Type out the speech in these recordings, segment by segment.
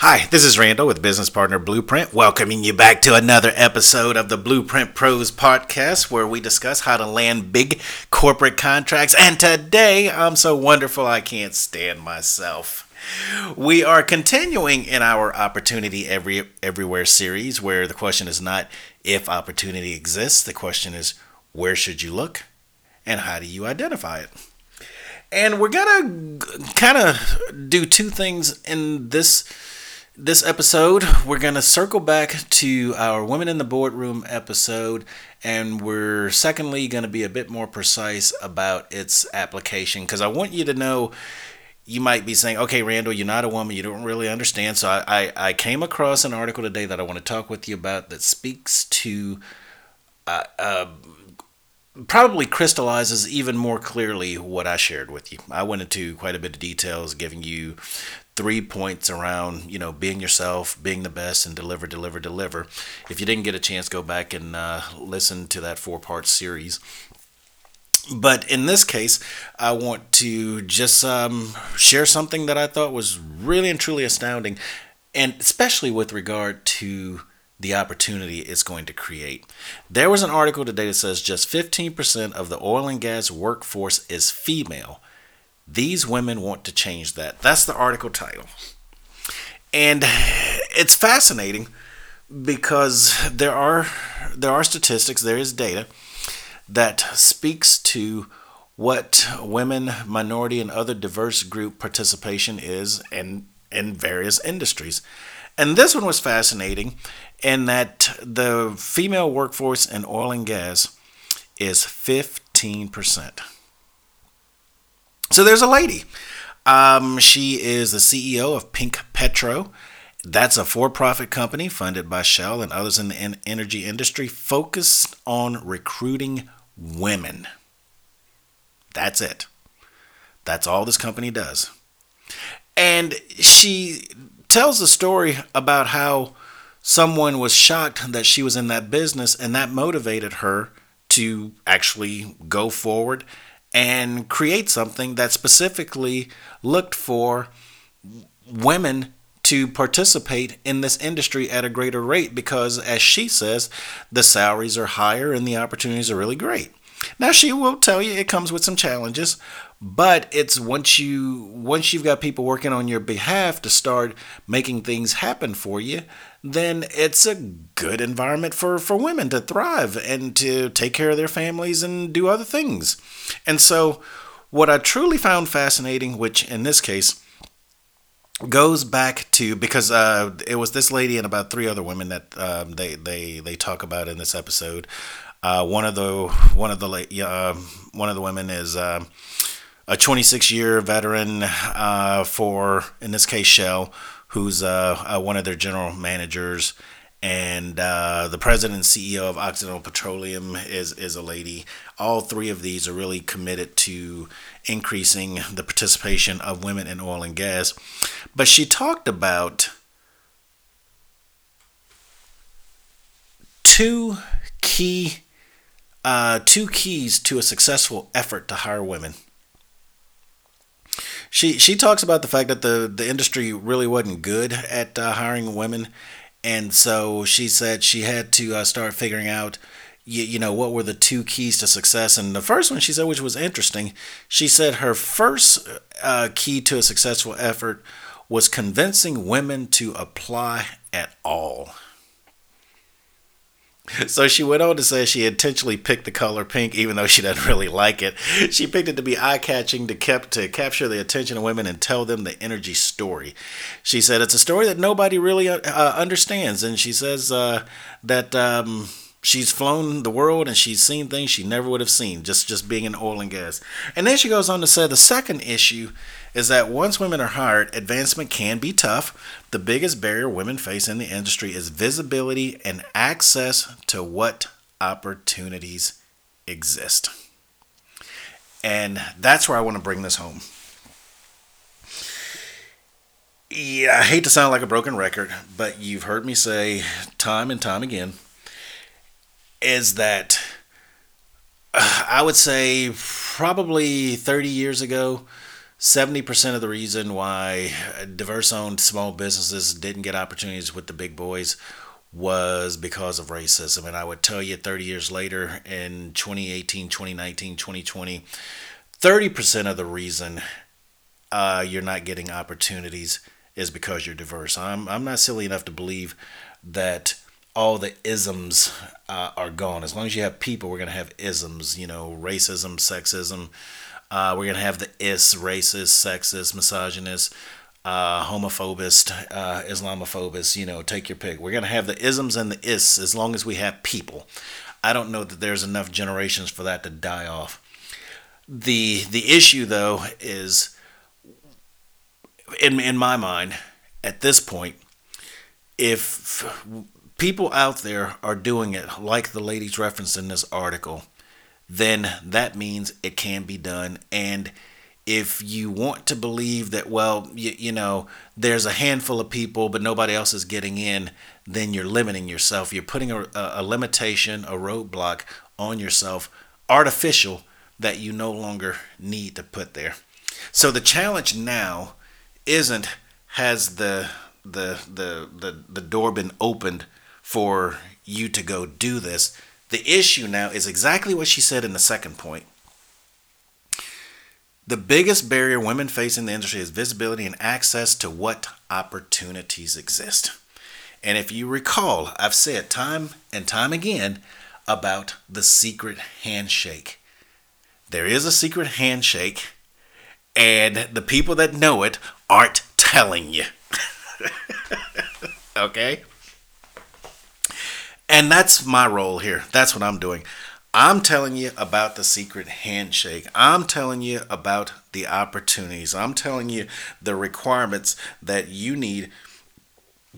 Hi, this is Randall with Business Partner Blueprint, welcoming you back to another episode of the Blueprint Pros podcast where we discuss how to land big corporate contracts. And today, I'm so wonderful I can't stand myself. We are continuing in our Opportunity Every Everywhere series where the question is not if opportunity exists, the question is where should you look and how do you identify it? And we're going to kind of do two things in this this episode, we're going to circle back to our Women in the Boardroom episode, and we're secondly going to be a bit more precise about its application because I want you to know. You might be saying, okay, Randall, you're not a woman, you don't really understand. So I, I, I came across an article today that I want to talk with you about that speaks to uh, uh, probably crystallizes even more clearly what I shared with you. I went into quite a bit of details, giving you three points around you know being yourself being the best and deliver deliver deliver if you didn't get a chance go back and uh, listen to that four part series but in this case i want to just um, share something that i thought was really and truly astounding and especially with regard to the opportunity it's going to create. There was an article today that says just 15% of the oil and gas workforce is female. These women want to change that. That's the article title. And it's fascinating because there are there are statistics, there is data that speaks to what women, minority, and other diverse group participation is in in various industries. And this one was fascinating in that the female workforce in oil and gas is 15%. So there's a lady. Um, she is the CEO of Pink Petro. That's a for profit company funded by Shell and others in the energy industry focused on recruiting women. That's it. That's all this company does. And she tells a story about how someone was shocked that she was in that business and that motivated her to actually go forward and create something that specifically looked for women to participate in this industry at a greater rate because, as she says, the salaries are higher and the opportunities are really great. Now she will tell you it comes with some challenges, but it's once you once you've got people working on your behalf to start making things happen for you, then it's a good environment for for women to thrive and to take care of their families and do other things. And so what I truly found fascinating, which in this case goes back to because uh, it was this lady and about three other women that um, they they they talk about in this episode. Uh, one of the one of the uh, one of the women is uh, a 26 year veteran uh, for in this case Shell, who's uh, uh, one of their general managers, and the president and CEO of Occidental Petroleum is is a lady. All three of these are really committed to increasing the participation of women in oil and gas. But she talked about two key uh, two keys to a successful effort to hire women. She she talks about the fact that the the industry really wasn't good at uh, hiring women, and so she said she had to uh, start figuring out. You, you know what were the two keys to success and the first one she said which was interesting she said her first uh, key to a successful effort was convincing women to apply at all so she went on to say she intentionally picked the color pink, even though she doesn't really like it. She picked it to be eye catching, to kept to capture the attention of women and tell them the energy story. She said it's a story that nobody really uh, uh understands, and she says uh, that. Um, she's flown the world and she's seen things she never would have seen just just being in oil and gas. And then she goes on to say the second issue is that once women are hired, advancement can be tough. The biggest barrier women face in the industry is visibility and access to what opportunities exist. And that's where I want to bring this home. Yeah, I hate to sound like a broken record, but you've heard me say time and time again is that uh, I would say probably 30 years ago, 70% of the reason why diverse owned small businesses didn't get opportunities with the big boys was because of racism. And I would tell you 30 years later in 2018, 2019, 2020, 30% of the reason uh, you're not getting opportunities is because you're diverse. I'm, I'm not silly enough to believe that all the isms uh, are gone. As long as you have people, we're to have isms, you know, racism, sexism, uh, we're gonna have the is racist, sexist, misogynist, uh, homophobist, uh, Islamophobist. You know, take your pick. We're gonna have the isms and the is as long as we have people. I don't know that there's enough generations for that to die off. The the issue though is in in my mind at this point if people out there are doing it like the ladies referenced in this article then that means it can be done. And if you want to believe that, well, you, you know, there's a handful of people, but nobody else is getting in, then you're limiting yourself. You're putting a, a limitation, a roadblock on yourself, artificial, that you no longer need to put there. So the challenge now isn't has the the the the, the door been opened for you to go do this the issue now is exactly what she said in the second point. The biggest barrier women face in the industry is visibility and access to what opportunities exist. And if you recall, I've said time and time again about the secret handshake. There is a secret handshake, and the people that know it aren't telling you. okay? And that's my role here. That's what I'm doing. I'm telling you about the secret handshake. I'm telling you about the opportunities. I'm telling you the requirements that you need.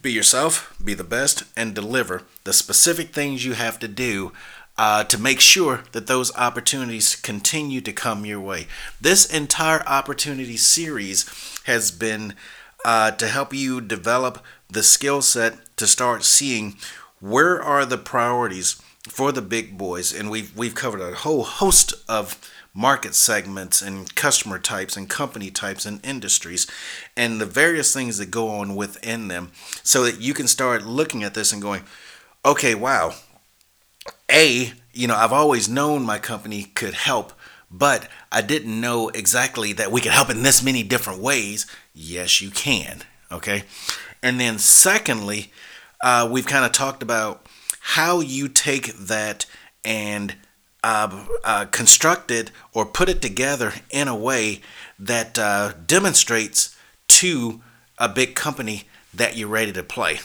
Be yourself, be the best, and deliver the specific things you have to do uh, to make sure that those opportunities continue to come your way. This entire opportunity series has been uh, to help you develop the skill set to start seeing where are the priorities for the big boys? And we've we've covered a whole host of market segments and customer types and company types and industries and the various things that go on within them so that you can start looking at this and going, okay, wow. A, you know, I've always known my company could help, but I didn't know exactly that we could help in this many different ways. Yes, you can. Okay. And then secondly, uh, we've kind of talked about how you take that and uh, uh, construct it or put it together in a way that uh, demonstrates to a big company that you're ready to play.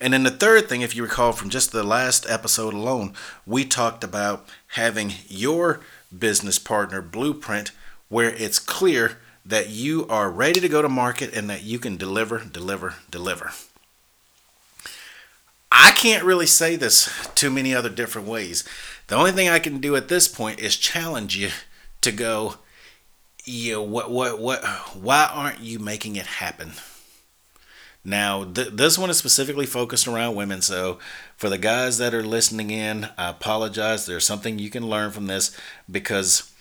And then the third thing, if you recall from just the last episode alone, we talked about having your business partner blueprint where it's clear that you are ready to go to market and that you can deliver, deliver, deliver. I can't really say this too many other different ways. The only thing I can do at this point is challenge you to go, know, what, what, what, why aren't you making it happen? Now, th- this one is specifically focused around women. So, for the guys that are listening in, I apologize. There's something you can learn from this because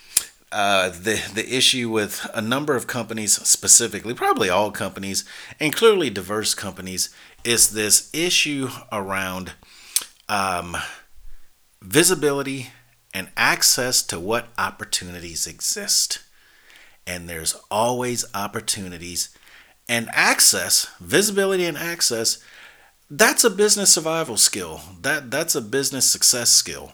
uh, the the issue with a number of companies, specifically, probably all companies, and clearly diverse companies, is this issue around um, visibility and access to what opportunities exist. And there's always opportunities and access, visibility and access. That's a business survival skill. That that's a business success skill.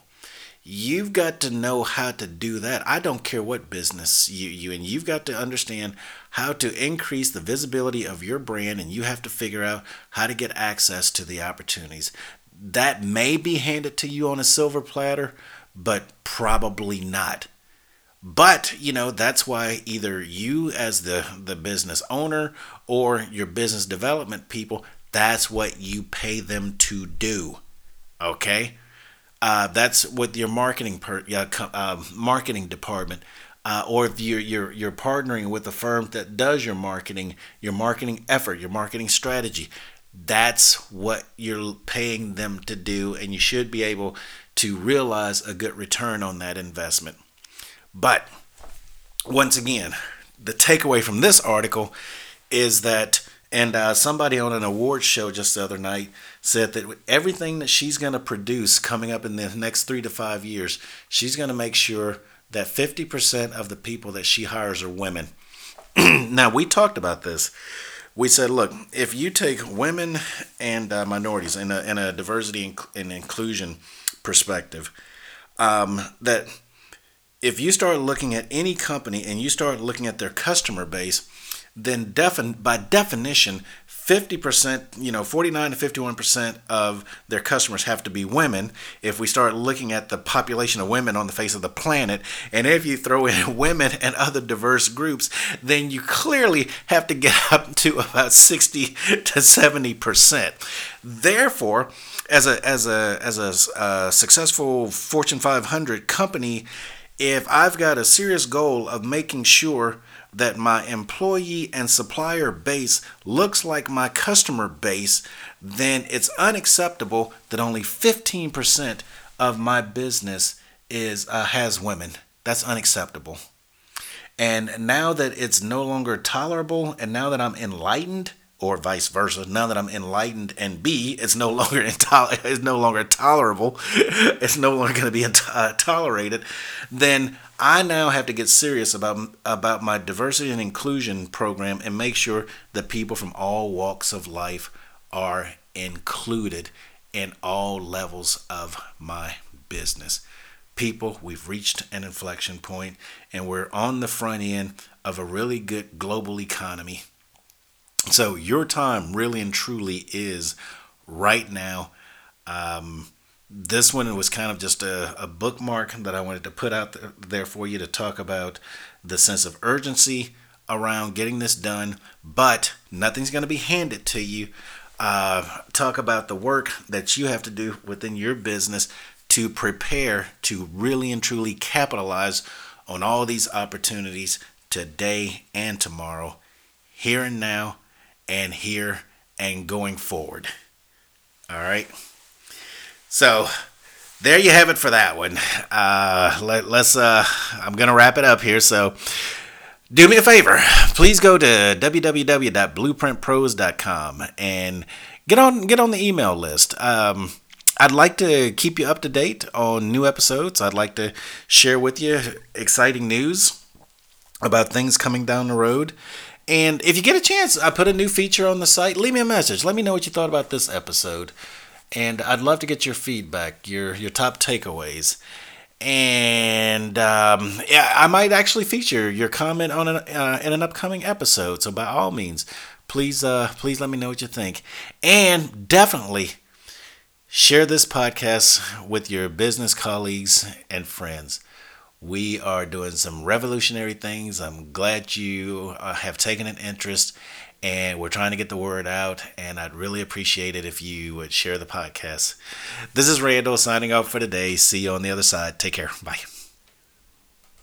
You've got to know how to do that. I don't care what business you you and you've got to understand how to increase the visibility of your brand and you have to figure out how to get access to the opportunities. That may be handed to you on a silver platter, but probably not. But, you know, that's why either you as the the business owner or your business development people, that's what you pay them to do. Okay? Uh, that's what your marketing per, uh, marketing department, uh, or if you're, you're you're partnering with a firm that does your marketing, your marketing effort, your marketing strategy. That's what you're paying them to do, and you should be able to realize a good return on that investment. But once again, the takeaway from this article is that, and uh, somebody on an award show just the other night said that everything that she's going to produce coming up in the next three to five years, she's going to make sure that 50% of the people that she hires are women. now, we talked about this. We said, look, if you take women and uh, minorities in a, in a diversity and inclusion perspective, um, that if you start looking at any company and you start looking at their customer base, then defin- by definition, 50%, you know, 49 to 51% of their customers have to be women if we start looking at the population of women on the face of the planet. And if you throw in women and other diverse groups, then you clearly have to get up to about 60 to 70%. Therefore, as a as a as a uh, successful Fortune 500 company, if I've got a serious goal of making sure that my employee and supplier base looks like my customer base, then it's unacceptable that only 15% of my business is uh, has women. That's unacceptable. And now that it's no longer tolerable and now that I'm enlightened, or vice versa. Now that I'm enlightened and B, it's no longer it's no longer tolerable, it's no longer going to be uh, tolerated. Then I now have to get serious about about my diversity and inclusion program and make sure that people from all walks of life are included in all levels of my business. People, we've reached an inflection point and we're on the front end of a really good global economy. So your time really and truly is right now. Um, this one was kind of just a, a bookmark that I wanted to put out there for you to talk about the sense of urgency around getting this done, but nothing's going to be handed to you. Uh, talk about the work that you have to do within your business to prepare to really and truly capitalize on all these opportunities today and tomorrow, here and now, and here and going forward. All right. So there you have it for that one. Uh, let, us uh, I'm gonna wrap it up here. So do me a favor, please go to www.blueprintpros.com and get on get on the email list. Um, I'd like to keep you up to date on new episodes. I'd like to share with you exciting news about things coming down the road. And if you get a chance, I put a new feature on the site. Leave me a message. Let me know what you thought about this episode and I'd love to get your feedback, your your top takeaways, and um, yeah, I might actually feature your comment on an, uh, in an upcoming episode. So by all means, please uh, please let me know what you think, and definitely share this podcast with your business colleagues and friends. We are doing some revolutionary things. I'm glad you uh, have taken an interest and we're trying to get the word out. And I'd really appreciate it if you would share the podcast. This is Randall signing off for today. See you on the other side. Take care. Bye.